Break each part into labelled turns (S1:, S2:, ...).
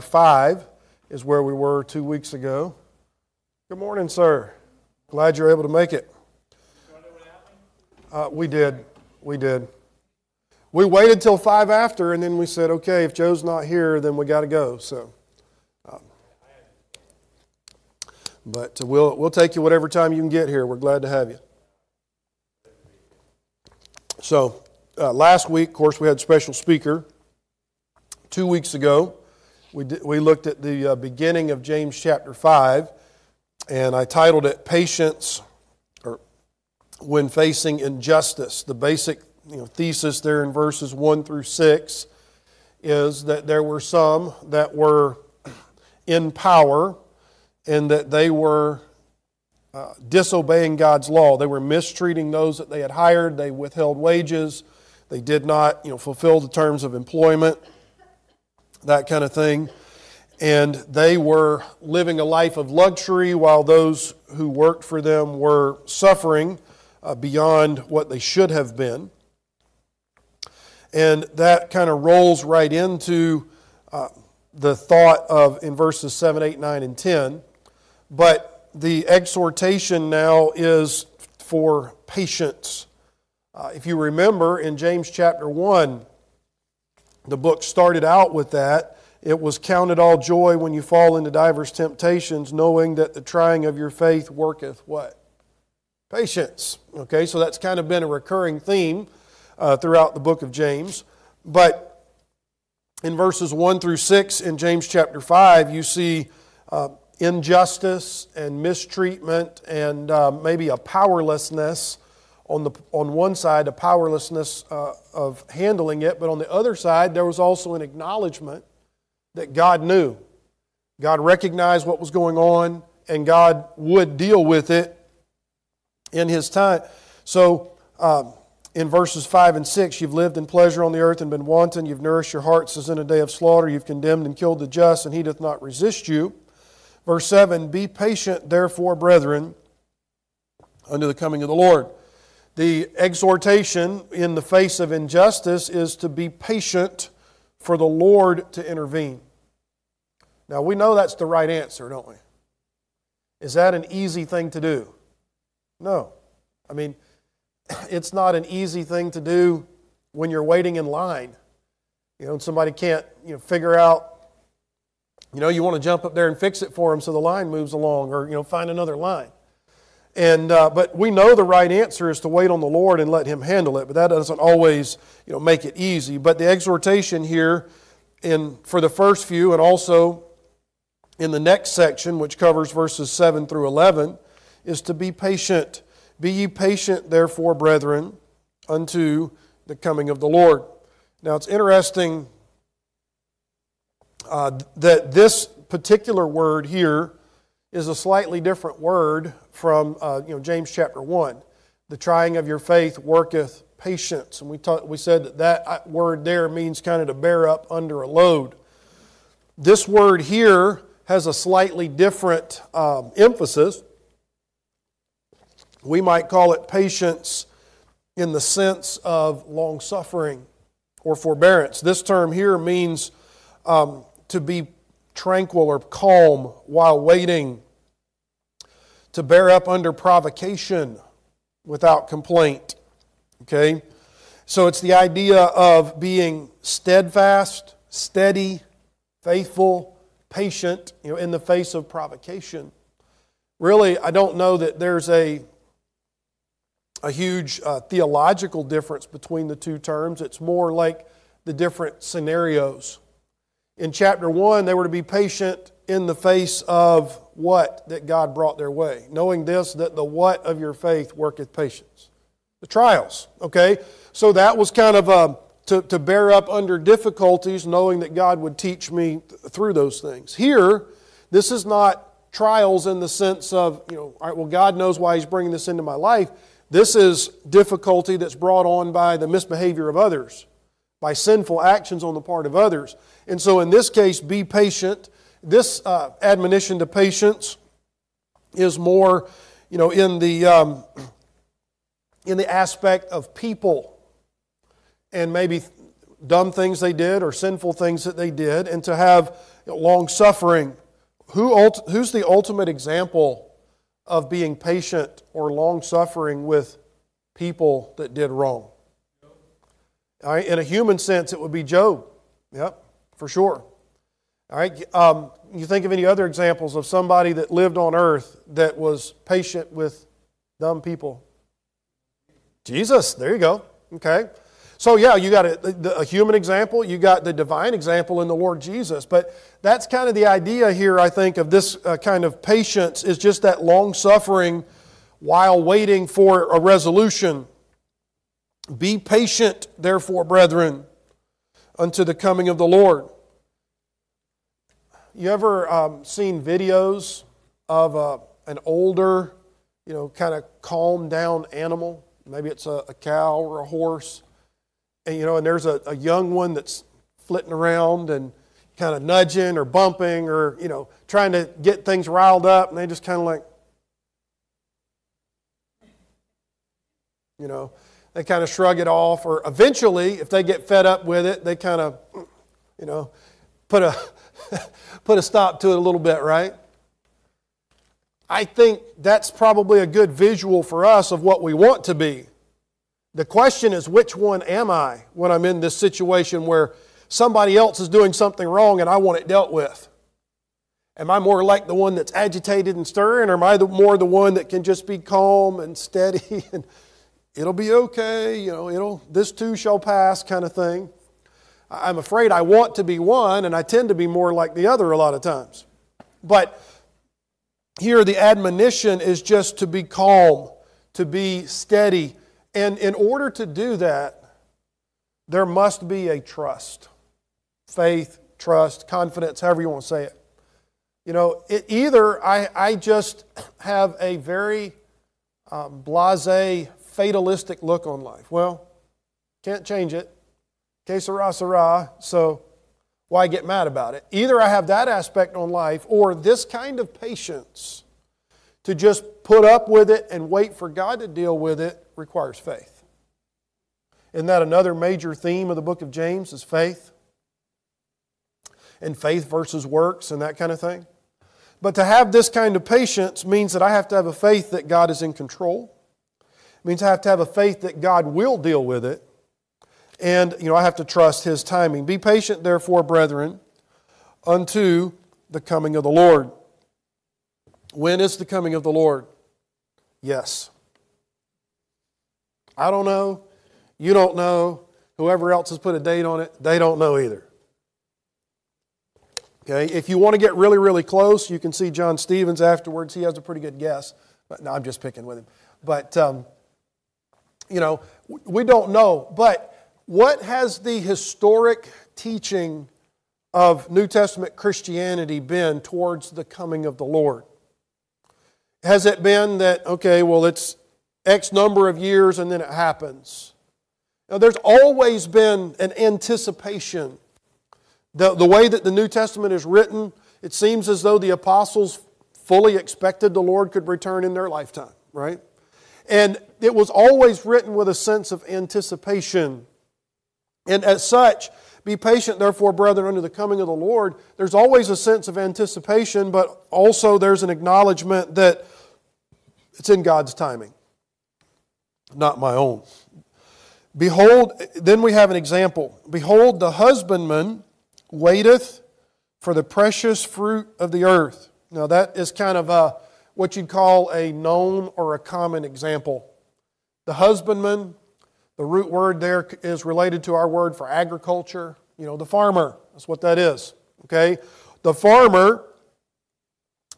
S1: 5 is where we were two weeks ago. Good morning, sir. Glad you're able to make it. Uh, we did. We did. We waited till 5 after, and then we said, okay, if Joe's not here, then we got to go. So. Um, but we'll, we'll take you whatever time you can get here. We're glad to have you. So, uh, last week, of course, we had a special speaker. Two weeks ago, we, did, we looked at the uh, beginning of James chapter 5, and I titled it Patience or When Facing Injustice. The basic you know, thesis there in verses 1 through 6 is that there were some that were in power and that they were uh, disobeying God's law. They were mistreating those that they had hired. They withheld wages. They did not, you know, fulfill the terms of employment, that kind of thing. And they were living a life of luxury while those who worked for them were suffering uh, beyond what they should have been. And that kind of rolls right into uh, the thought of in verses 7, 8, 9, and 10. But the exhortation now is for patience. Uh, if you remember in James chapter 1, the book started out with that. It was counted all joy when you fall into divers temptations, knowing that the trying of your faith worketh what? Patience. Okay, so that's kind of been a recurring theme uh, throughout the book of James. But in verses 1 through 6 in James chapter 5, you see uh, injustice and mistreatment and uh, maybe a powerlessness on, the, on one side, a powerlessness uh, of handling it, but on the other side, there was also an acknowledgement that God knew. God recognized what was going on, and God would deal with it in His time. So, um, in verses 5 and 6, you've lived in pleasure on the earth and been wanton. You've nourished your hearts as in a day of slaughter. You've condemned and killed the just, and he doth not resist you. Verse 7 Be patient, therefore, brethren, unto the coming of the Lord. The exhortation in the face of injustice is to be patient for the Lord to intervene. Now, we know that's the right answer, don't we? Is that an easy thing to do? No. I mean, it's not an easy thing to do when you're waiting in line. You know, somebody can't you know, figure out you know, you want to jump up there and fix it for them so the line moves along, or you know, find another line. And uh, but we know the right answer is to wait on the Lord and let Him handle it. But that doesn't always you know make it easy. But the exhortation here, in for the first few, and also in the next section, which covers verses seven through eleven, is to be patient. Be ye patient, therefore, brethren, unto the coming of the Lord. Now it's interesting uh, that this particular word here is a slightly different word from uh, you know, James chapter 1. The trying of your faith worketh patience. And we, we said that that uh, word there means kind of to bear up under a load. This word here has a slightly different um, emphasis. We might call it patience in the sense of long suffering or forbearance. This term here means um, to be tranquil or calm while waiting, to bear up under provocation without complaint. Okay? So it's the idea of being steadfast, steady, faithful, patient, you know, in the face of provocation. Really, I don't know that there's a a huge uh, theological difference between the two terms. It's more like the different scenarios in chapter 1, they were to be patient in the face of what that God brought their way. Knowing this, that the what of your faith worketh patience. The trials, okay? So that was kind of a, um, to, to bear up under difficulties, knowing that God would teach me through those things. Here, this is not trials in the sense of, you know, all right, well, God knows why He's bringing this into my life. This is difficulty that's brought on by the misbehavior of others, by sinful actions on the part of others. And so, in this case, be patient. This uh, admonition to patience is more, you know, in the um, in the aspect of people and maybe dumb things they did or sinful things that they did, and to have long suffering. Who, who's the ultimate example of being patient or long suffering with people that did wrong? In a human sense, it would be Job. Yep, for sure. All right, um, you think of any other examples of somebody that lived on earth that was patient with dumb people? Jesus, there you go. Okay. So, yeah, you got a, a, human example, you got the divine example in the Lord Jesus. But that's kind of the idea here, I think, of this uh, kind of patience is just that long suffering while waiting for a resolution. Be patient, therefore, brethren, unto the coming of the Lord. You ever um, seen videos of uh, an older, you know, kind of calmed down animal? Maybe it's a, a cow or a horse and, you know, and there's a, a young one that's flitting around and kind of nudging or bumping or, you know, trying to get things riled up, and they just kind of like, you know, they kind of shrug it off. Or eventually, if they get fed up with it, they kind of, you know, put a, put a stop to it a little bit, right? I think that's probably a good visual for us of what we want to be. The question is, which one am I when I'm in this situation where somebody else is doing something wrong and I want it dealt with? Am I more like the one that's agitated and stirring, or am I the, more the one that can just be calm and steady and it'll be okay, you know, it'll, this too shall pass kind of thing? I'm afraid I want to be one, and I tend to be more like the other a lot of times. But here the admonition is just to be calm, to be steady, and in order to do that, there must be a trust faith, trust, confidence, however you want to say it. You know, it, either I, I just have a very um, blase, fatalistic look on life. Well, can't change it. Que sera, sera. So why get mad about it? Either I have that aspect on life or this kind of patience to just put up with it and wait for God to deal with it requires faith. Isn't that another major theme of the book of James is faith? And faith versus works and that kind of thing. But to have this kind of patience means that I have to have a faith that God is in control. It means I have to have a faith that God will deal with it. And, you know, I have to trust His timing. Be patient, therefore, brethren, unto the coming of the Lord. When is the coming of the Lord? Yes. I don't know. You don't know. Whoever else has put a date on it, they don't know either. Okay, if you want to get really, really close, you can see John Stevens afterwards. He has a pretty good guess. But no, I'm just picking with him. But, um, you know, we don't know. But what has the historic teaching of New Testament Christianity been towards the coming of the Lord? Has it been that, okay, well, it's X number of years and then it happens. Now, there's always been an anticipation. The, the way that the New Testament is written, it seems as though the apostles fully expected the Lord could return in their lifetime, right? And it was always written with a sense of anticipation. And as such, be patient, therefore, brethren, under the coming of the Lord. There's always a sense of anticipation, but also there's an acknowledgement that it's in God's timing not my own. Behold, then we have an example. Behold, the husbandman waiteth for the precious fruit of the earth. Now, that is kind of a, what you'd call a known or a common example. The husbandman, the root word there is related to our word for agriculture. You know, the farmer. That's what that is. Okay? The farmer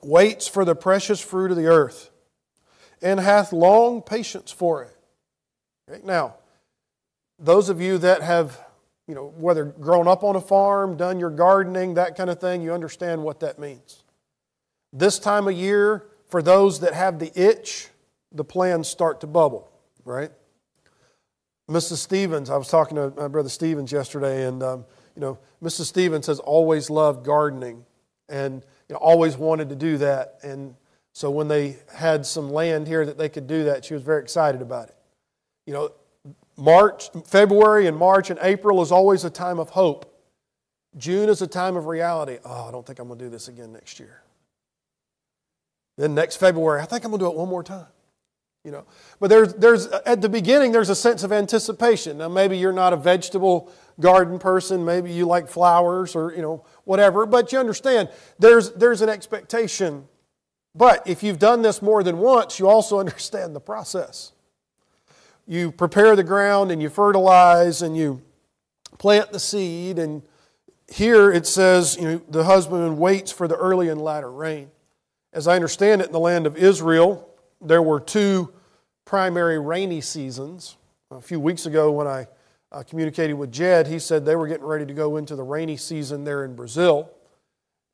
S1: waits for the precious fruit of the earth and hath long patience for it. Okay? Now, those of you that have, you know, whether grown up on a farm, done your gardening, that kind of thing, you understand what that means. This time of year, for those that have the itch, the plans start to bubble, right? Mrs. Stevens, I was talking to my brother Stevens yesterday, and um, you know, Mrs. Stevens has always loved gardening, and you know, always wanted to do that. And so when they had some land here that they could do that, she was very excited about it. You know, March, February and March and April is always a time of hope. June is a time of reality. Oh, I don't think I'm going to do this again next year. Then next February, I think I'm going to do it one more time. You know, but there's, there's at the beginning there's a sense of anticipation. Now maybe you're not a vegetable garden person, maybe you like flowers or you know whatever, but you understand there's there's an expectation. But if you've done this more than once, you also understand the process. You prepare the ground and you fertilize and you plant the seed and here it says you know, the husbandman waits for the early and latter rain. As I understand it, in the land of Israel, there were two primary rainy seasons. A few weeks ago, when I uh, communicated with Jed, he said they were getting ready to go into the rainy season there in Brazil.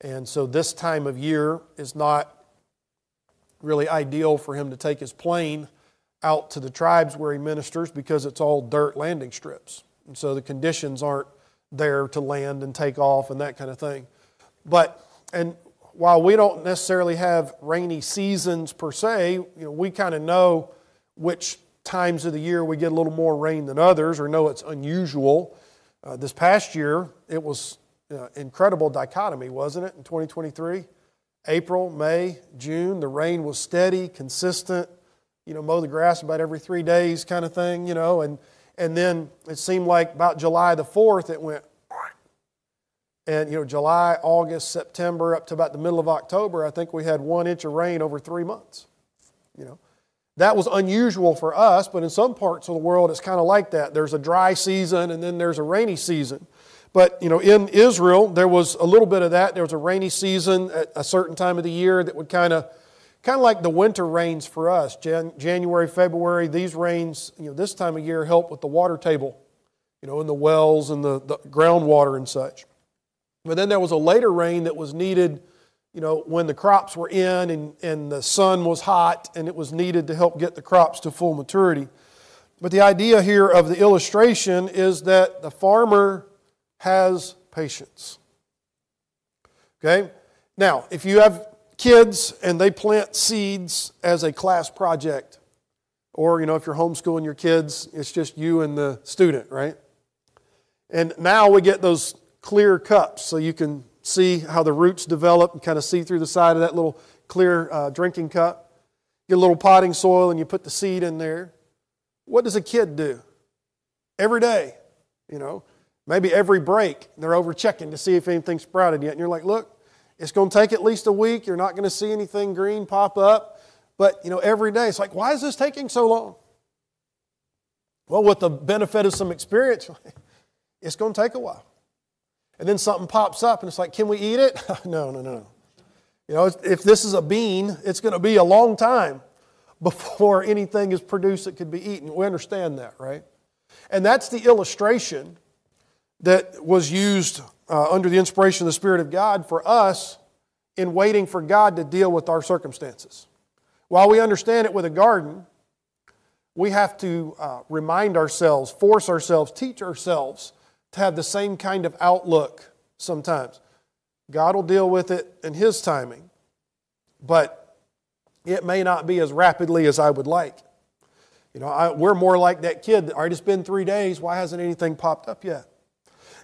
S1: And so this time of year is not really ideal for him to take his plane out to the tribes where he ministers because it's all dirt landing strips. And so the conditions aren't there to land and take off and that kind of thing. But, and while we don't necessarily have rainy seasons per se, you know, we kind of know which times of the year we get a little more rain than others or know it's unusual. Uh, this past year, it was uh, incredible dichotomy, wasn't it, in 2023? April, May, June, the rain was steady, consistent, you know, mow the grass about every three days kind of thing, you know, and, and then it seemed like about July the 4th, it went and, you know, July, August, September, up to about the middle of October, I think we had one inch of rain over three months. You know, that was unusual for us, but in some parts of the world, it's kind of like that. There's a dry season and then there's a rainy season. But, you know, in Israel, there was a little bit of that. There was a rainy season at a certain time of the year that would kind of, kind of like the winter rains for us. Jan- January, February, these rains, you know, this time of year help with the water table, you know, in the wells and the, the groundwater and such. But then there was a later rain that was needed, you know, when the crops were in and, and the sun was hot and it was needed to help get the crops to full maturity. But the idea here of the illustration is that the farmer has patience. Okay? Now, if you have kids and they plant seeds as a class project, or, you know, if you're homeschooling your kids, it's just you and the student, right? And now we get those clear cups so you can see how the roots develop and kind of see through the side of that little clear uh, drinking cup. Get a little potting soil and you put the seed in there. What does a kid do? Every day, you know, maybe every break, they're over checking to see if anything sprouted yet. And you're like, look, it's going to take at least a week. You're not going to see anything green pop up. But, you know, every day, it's like, why is this taking so long? Well, with the benefit of some experience, it's going to take a while and then something pops up and it's like, can we eat it? no, no, no. no. You know, if this is a bean, it's going to be a long time before anything is produced that could be eaten. We understand that, right? And that's the illustration that was used uh, under the inspiration of the Spirit of God for us in waiting for God to deal with our circumstances. While we understand it with a garden, we have to uh, remind ourselves, force ourselves, teach ourselves to have the same kind of outlook sometimes. God will deal with it in His timing, but it may not be as rapidly as I would like. You know, I, we're more like that kid. All right, it's been three days. Why hasn't anything popped up yet?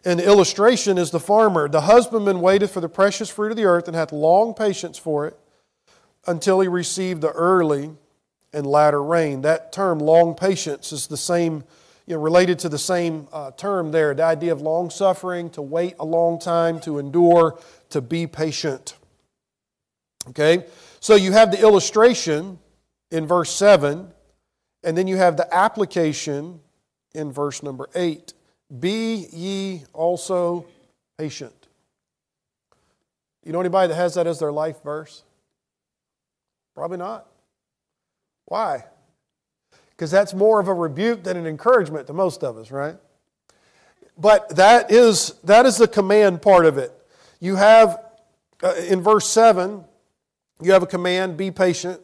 S1: An illustration is the farmer. The husbandman waited for the precious fruit of the earth and hath long patience for it until he received the early and latter rain. That term, long patience, is the same you know, related to the same uh, term there the idea of long suffering, to wait a long time, to endure, to be patient. Okay? So you have the illustration in verse 7, and then you have the application in verse number 8. Be ye also patient. You know anybody that has that as their life verse? Probably not. Why? Because that's more of a rebuke than an encouragement to most of us, right? But that is, that is the command part of it. You have, uh, in verse 7, you have a command, be patient,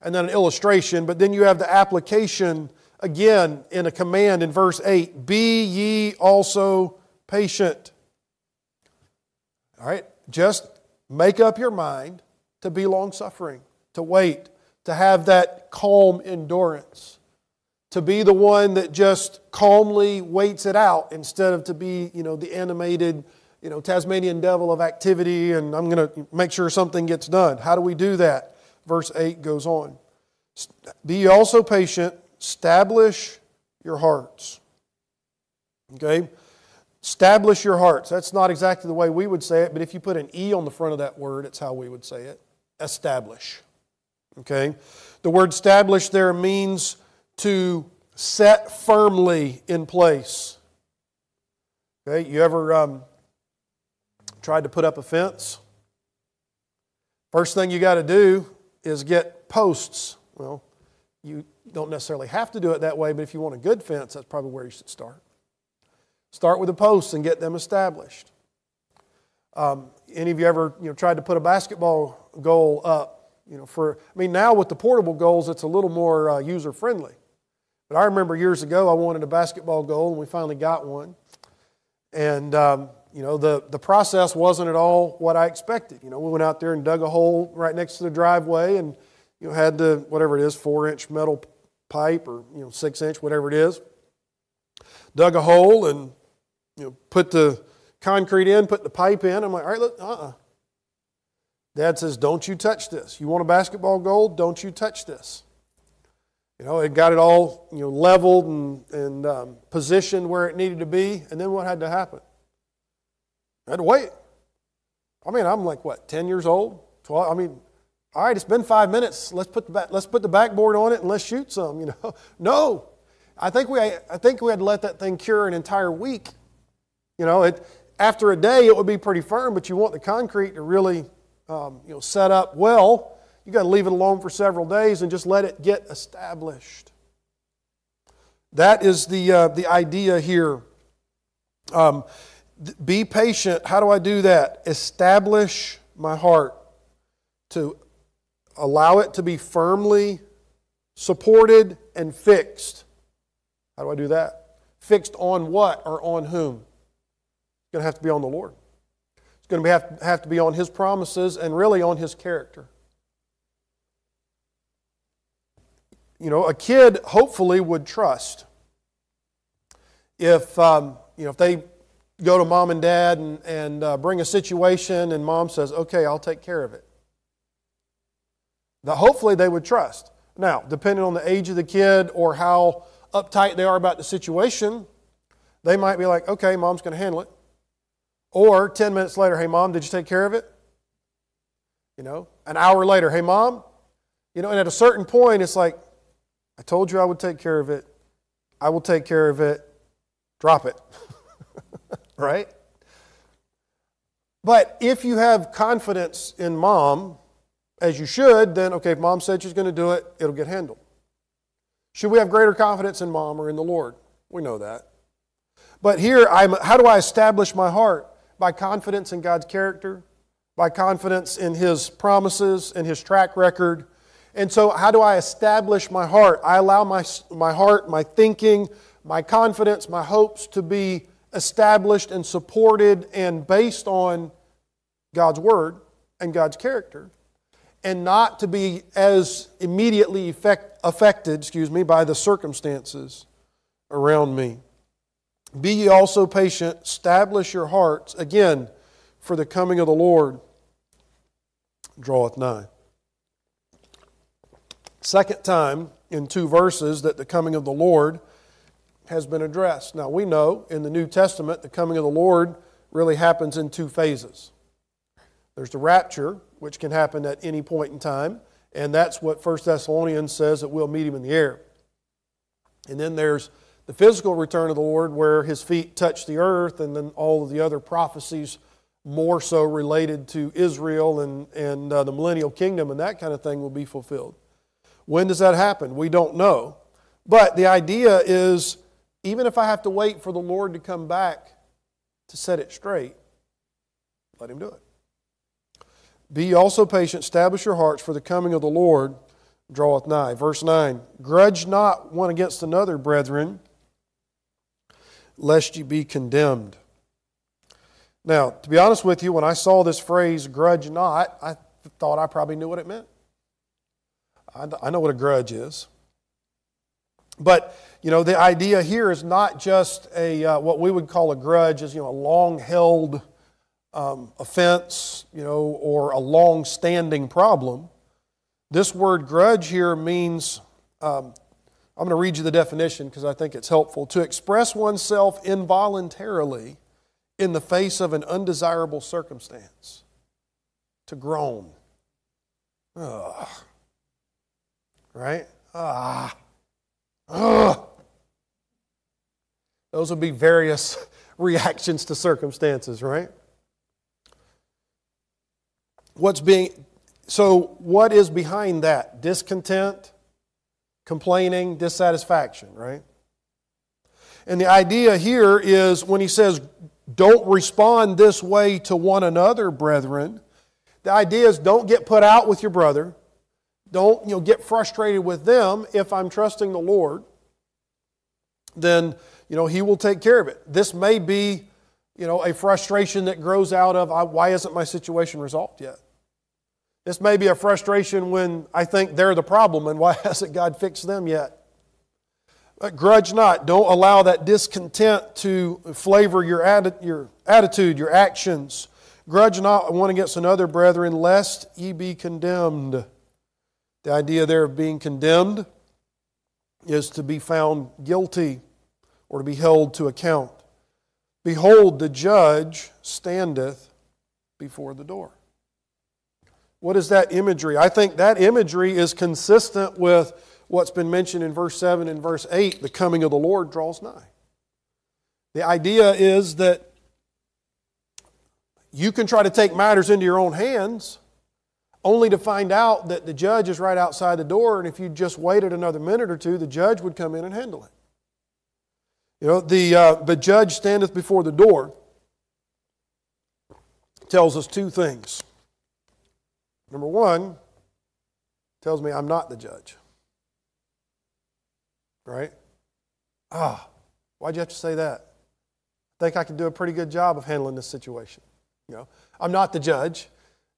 S1: and then an illustration, but then you have the application again in a command in verse 8 Be ye also patient. All right, just make up your mind to be long suffering, to wait, to have that calm endurance to be the one that just calmly waits it out instead of to be, you know, the animated, you know, Tasmanian devil of activity and I'm going to make sure something gets done. How do we do that? Verse 8 goes on. Be also patient, establish your hearts. Okay? Establish your hearts. That's not exactly the way we would say it, but if you put an E on the front of that word, it's how we would say it. Establish. Okay? The word establish there means to set firmly in place. Okay? You ever um, tried to put up a fence? First thing you got to do is get posts. Well, you don't necessarily have to do it that way, but if you want a good fence, that's probably where you should start. Start with the posts and get them established. Um, any of you ever you know, tried to put a basketball goal up? You know, for I mean, now with the portable goals, it's a little more uh, user friendly. But I remember years ago, I wanted a basketball goal, and we finally got one. And um, you know, the, the process wasn't at all what I expected. You know, we went out there and dug a hole right next to the driveway and, you know, had the, whatever it is, four inch metal pipe or, you know, six inch, whatever it is. Dug a hole and, you know, put the concrete in, put the pipe in. I'm like, all right, look, uh-uh. Dad says, don't you touch this. You want a basketball goal? Don't you touch this. You know, it got it all, you know, leveled and, and um, positioned where it needed to be. And then what had to happen? I had to wait. I mean, I'm like, what, 10 years old? 12? I mean, all right, it's been five minutes. Let's put the, back, let's put the backboard on it and let's shoot some, you know. No. I think, we, I think we had to let that thing cure an entire week. You know, it, after a day, it would be pretty firm, but you want the concrete to really um, you know, set up well. You got to leave it alone for several days and just let it get established. That is the, uh, the idea here. Um, be patient. How do I do that? Establish my heart to allow it to be firmly supported and fixed. How do I do that? Fixed on what or on whom? It's going to have to be on the Lord. It's going to have, have to be on His promises and really on His character. You know, a kid hopefully would trust if um, you know if they go to mom and dad and, and uh, bring a situation, and mom says, okay, I'll take care of it. Now, hopefully, they would trust. Now, depending on the age of the kid or how uptight they are about the situation, they might be like, okay, mom's going to handle it. Or 10 minutes later, hey, mom, did you take care of it? You know, an hour later, hey, mom. You know, and at a certain point, it's like, I told you I would take care of it. I will take care of it. Drop it. right? But if you have confidence in mom, as you should, then okay, if mom said she's going to do it, it'll get handled. Should we have greater confidence in mom or in the Lord? We know that. But here, I'm, how do I establish my heart? By confidence in God's character, by confidence in His promises and His track record. And so, how do I establish my heart? I allow my, my heart, my thinking, my confidence, my hopes to be established and supported and based on God's Word and God's character, and not to be as immediately effect, affected, excuse me, by the circumstances around me. Be ye also patient, establish your hearts, again, for the coming of the Lord draweth nigh. Second time in two verses that the coming of the Lord has been addressed. Now, we know in the New Testament the coming of the Lord really happens in two phases. There's the rapture, which can happen at any point in time, and that's what 1 Thessalonians says that we'll meet him in the air. And then there's the physical return of the Lord where his feet touch the earth, and then all of the other prophecies more so related to Israel and, and uh, the millennial kingdom and that kind of thing will be fulfilled. When does that happen? We don't know. But the idea is even if I have to wait for the Lord to come back to set it straight, let Him do it. Be also patient, establish your hearts, for the coming of the Lord draweth nigh. Verse 9 Grudge not one against another, brethren, lest ye be condemned. Now, to be honest with you, when I saw this phrase, grudge not, I thought I probably knew what it meant. I know what a grudge is. But you know, the idea here is not just a uh, what we would call a grudge, is you know a long held um, offense, you know, or a long standing problem. This word grudge here means, um, I'm going to read you the definition because I think it's helpful to express oneself involuntarily in the face of an undesirable circumstance, to groan. Ugh. Right? Ah. Ugh. Those would be various reactions to circumstances, right? What's being so what is behind that? Discontent, complaining, dissatisfaction, right? And the idea here is when he says, don't respond this way to one another, brethren, the idea is don't get put out with your brother. Don't you know, get frustrated with them. If I'm trusting the Lord, then you know, He will take care of it. This may be you know, a frustration that grows out of why isn't my situation resolved yet? This may be a frustration when I think they're the problem and why hasn't God fixed them yet? But grudge not. Don't allow that discontent to flavor your, atti- your attitude, your actions. Grudge not one against another, brethren, lest ye be condemned. The idea there of being condemned is to be found guilty or to be held to account. Behold, the judge standeth before the door. What is that imagery? I think that imagery is consistent with what's been mentioned in verse 7 and verse 8 the coming of the Lord draws nigh. The idea is that you can try to take matters into your own hands only to find out that the judge is right outside the door, and if you just waited another minute or two, the judge would come in and handle it. You know, the, uh, the judge standeth before the door tells us two things. Number one, tells me I'm not the judge. Right? Ah, why'd you have to say that? I think I can do a pretty good job of handling this situation. You know, I'm not the judge.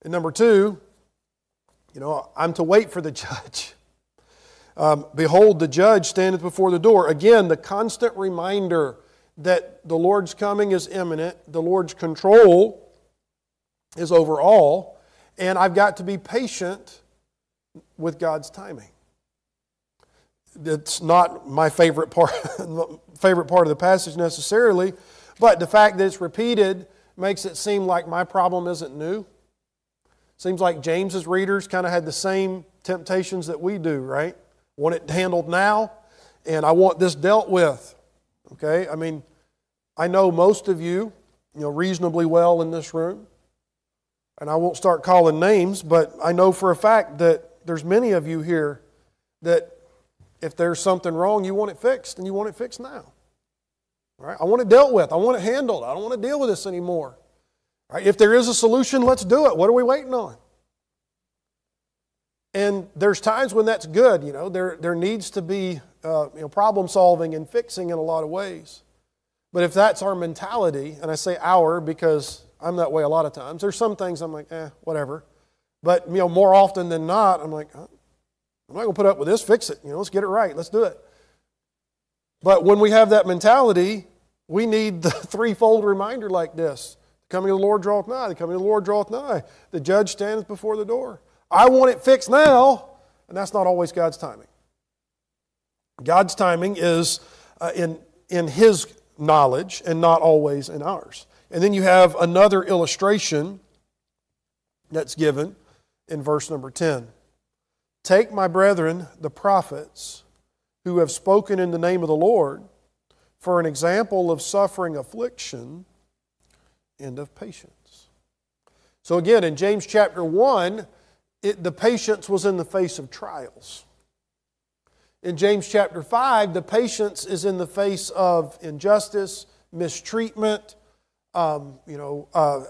S1: And number two, you know, I'm to wait for the judge. Um, Behold, the judge standeth before the door. Again, the constant reminder that the Lord's coming is imminent, the Lord's control is over all, and I've got to be patient with God's timing. It's not my favorite part, favorite part of the passage necessarily, but the fact that it's repeated makes it seem like my problem isn't new. Seems like James's readers kind of had the same temptations that we do, right? Want it handled now, and I want this dealt with. Okay? I mean, I know most of you, you know, reasonably well in this room and I won't start calling names, but I know for a fact that there's many of you here that if there's something wrong, you want it fixed, and you want it fixed now. Right? I want it dealt with. I want it handled. I don't want to deal with this anymore. Right? If there is a solution, let's do it. What are we waiting on? And there's times when that's good. You know, there, there needs to be uh, you know, problem solving and fixing in a lot of ways. But if that's our mentality, and I say our because I'm that way a lot of times. There's some things I'm like, eh, whatever. But you know, more often than not, I'm like, I'm not going to put up with this. Fix it. You know, let's get it right. Let's do it. But when we have that mentality, we need the threefold reminder like this: coming of the Lord draweth nigh. The coming of the Lord draweth nigh. The judge standeth before the door. I want it fixed now, and that's not always God's timing. God's timing is uh, in in His knowledge and not always in ours. And then you have another illustration that's given in verse number 10. Take my brethren, the prophets, who have spoken in the name of the Lord, for an example of suffering affliction and of patience. So, again, in James chapter 1, it, the patience was in the face of trials. In James chapter 5, the patience is in the face of injustice, mistreatment, um, you know, uh,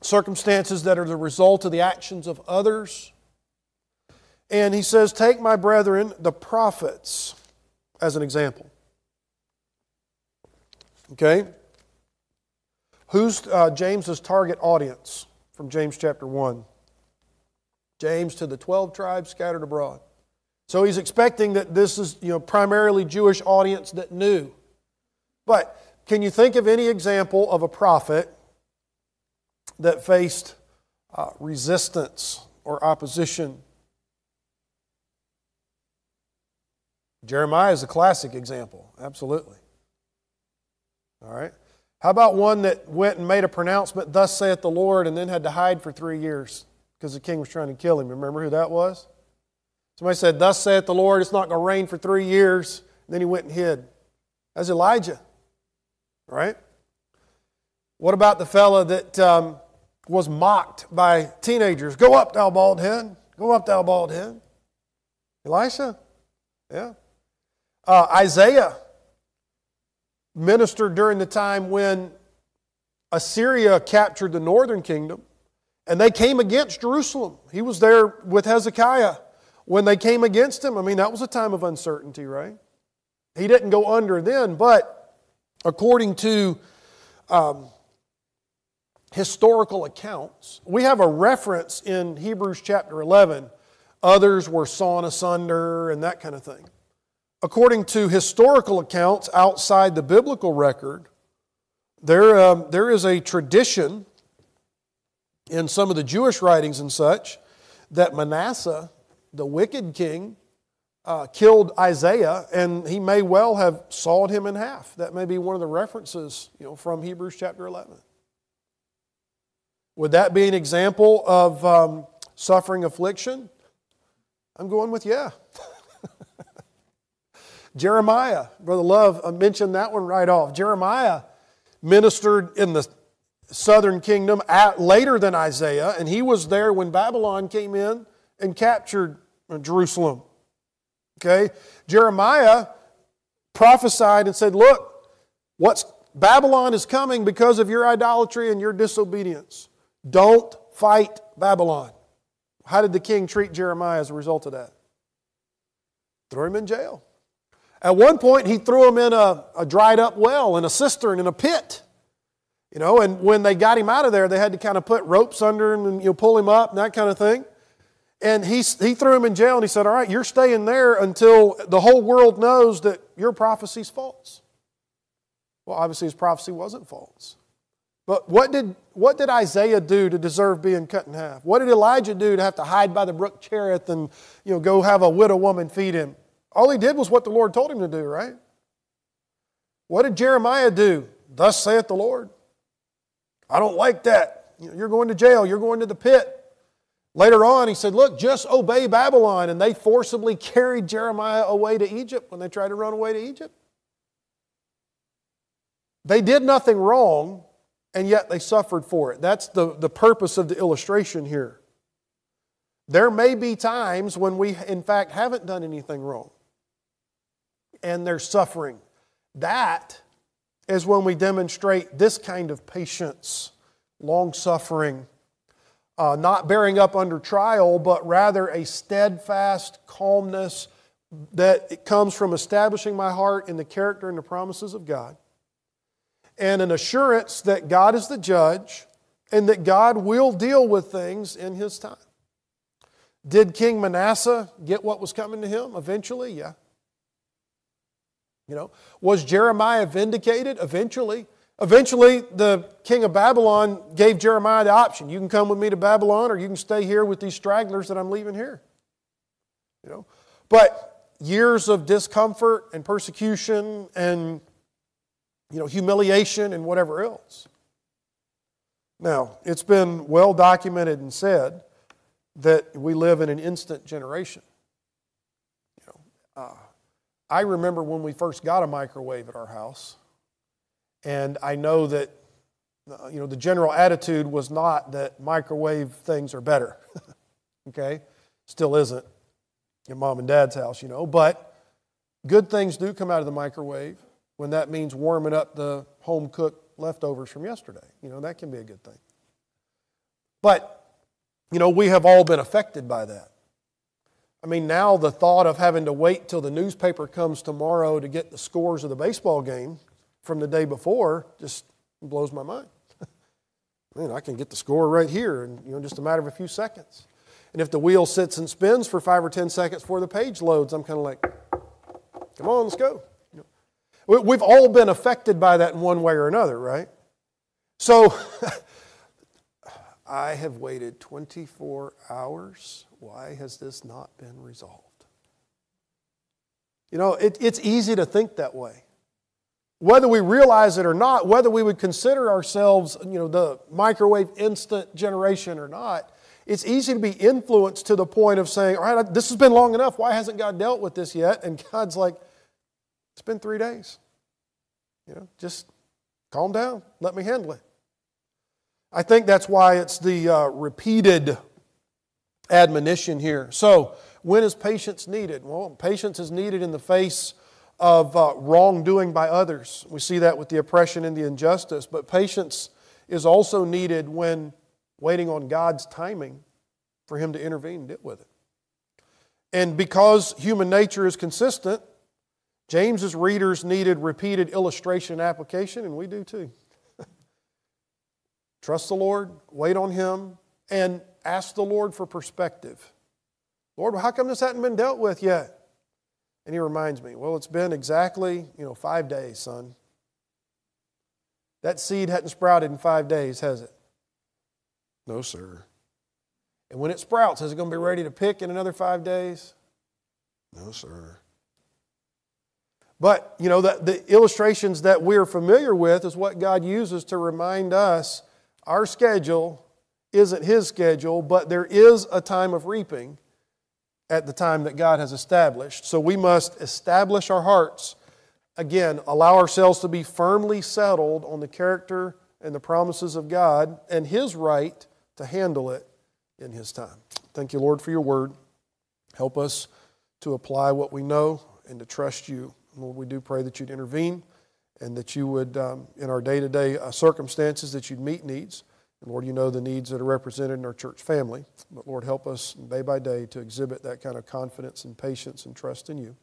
S1: circumstances that are the result of the actions of others. And he says, Take my brethren, the prophets, as an example. Okay? Who's uh, James's target audience from James chapter 1? James to the 12 tribes scattered abroad. So he's expecting that this is, you know, primarily Jewish audience that knew. But can you think of any example of a prophet that faced uh, resistance or opposition. Jeremiah is a classic example, absolutely. All right. How about one that went and made a pronouncement, Thus saith the Lord, and then had to hide for three years because the king was trying to kill him? Remember who that was? Somebody said, Thus saith the Lord, it's not going to rain for three years. And then he went and hid. That's Elijah, right? What about the fella that um, was mocked by teenagers? Go up, thou bald head. Go up, thou bald head. Elisha? Yeah. Uh, Isaiah ministered during the time when Assyria captured the northern kingdom and they came against Jerusalem. He was there with Hezekiah when they came against him. I mean, that was a time of uncertainty, right? He didn't go under then, but according to um, historical accounts, we have a reference in Hebrews chapter 11. Others were sawn asunder and that kind of thing according to historical accounts outside the biblical record, there, um, there is a tradition in some of the Jewish writings and such that Manasseh, the wicked king, uh, killed Isaiah, and he may well have sawed him in half. That may be one of the references you know, from Hebrews chapter 11. Would that be an example of um, suffering affliction? I'm going with yeah. Jeremiah, Brother Love uh, mentioned that one right off. Jeremiah ministered in the southern kingdom at, later than Isaiah, and he was there when Babylon came in and captured uh, Jerusalem. Okay? Jeremiah prophesied and said, Look, what's Babylon is coming because of your idolatry and your disobedience. Don't fight Babylon. How did the king treat Jeremiah as a result of that? Throw him in jail. At one point, he threw him in a, a dried up well, in a cistern, in a pit. You know, and when they got him out of there, they had to kind of put ropes under him and you know, pull him up and that kind of thing. And he, he threw him in jail and he said, All right, you're staying there until the whole world knows that your prophecy's false. Well, obviously, his prophecy wasn't false. But what did, what did Isaiah do to deserve being cut in half? What did Elijah do to have to hide by the brook Cherith and you know, go have a widow woman feed him? All he did was what the Lord told him to do, right? What did Jeremiah do? Thus saith the Lord. I don't like that. You're going to jail. You're going to the pit. Later on, he said, Look, just obey Babylon. And they forcibly carried Jeremiah away to Egypt when they tried to run away to Egypt. They did nothing wrong, and yet they suffered for it. That's the, the purpose of the illustration here. There may be times when we, in fact, haven't done anything wrong and their suffering. That is when we demonstrate this kind of patience, long suffering, uh, not bearing up under trial, but rather a steadfast calmness that comes from establishing my heart in the character and the promises of God, and an assurance that God is the judge and that God will deal with things in His time. Did King Manasseh get what was coming to him eventually? Yeah. You know, was Jeremiah vindicated? Eventually. Eventually, the king of Babylon gave Jeremiah the option you can come with me to Babylon or you can stay here with these stragglers that I'm leaving here. You know, but years of discomfort and persecution and you know, humiliation and whatever else. Now, it's been well documented and said that we live in an instant generation. You know, uh, I remember when we first got a microwave at our house, and I know that uh, you know the general attitude was not that microwave things are better. okay, still isn't in mom and dad's house, you know, but good things do come out of the microwave when that means warming up the home cooked leftovers from yesterday. You know, that can be a good thing. But, you know, we have all been affected by that. I mean, now the thought of having to wait till the newspaper comes tomorrow to get the scores of the baseball game from the day before just blows my mind. I mean, I can get the score right here in you know, just a matter of a few seconds. And if the wheel sits and spins for five or ten seconds before the page loads, I'm kind of like, come on, let's go. We've all been affected by that in one way or another, right? So, I have waited 24 hours. Why has this not been resolved? You know, it, it's easy to think that way. Whether we realize it or not, whether we would consider ourselves, you know, the microwave instant generation or not, it's easy to be influenced to the point of saying, all right, this has been long enough. Why hasn't God dealt with this yet? And God's like, it's been three days. You know, just calm down. Let me handle it. I think that's why it's the uh, repeated admonition here. So, when is patience needed? Well, patience is needed in the face of uh, wrongdoing by others. We see that with the oppression and the injustice. But patience is also needed when waiting on God's timing for Him to intervene and deal with it. And because human nature is consistent, James's readers needed repeated illustration and application, and we do too. Trust the Lord, wait on Him, and ask the Lord for perspective. Lord, how come this hasn't been dealt with yet? And He reminds me, well, it's been exactly, you know, five days, son. That seed hadn't sprouted in five days, has it? No, sir. And when it sprouts, is it going to be ready to pick in another five days? No, sir. But, you know, the, the illustrations that we're familiar with is what God uses to remind us our schedule isn't His schedule, but there is a time of reaping at the time that God has established. So we must establish our hearts. Again, allow ourselves to be firmly settled on the character and the promises of God and His right to handle it in His time. Thank you, Lord, for your word. Help us to apply what we know and to trust you. Lord, we do pray that you'd intervene and that you would, um, in our day to day circumstances, that you'd meet needs. Lord, you know the needs that are represented in our church family. But Lord, help us day by day to exhibit that kind of confidence and patience and trust in you.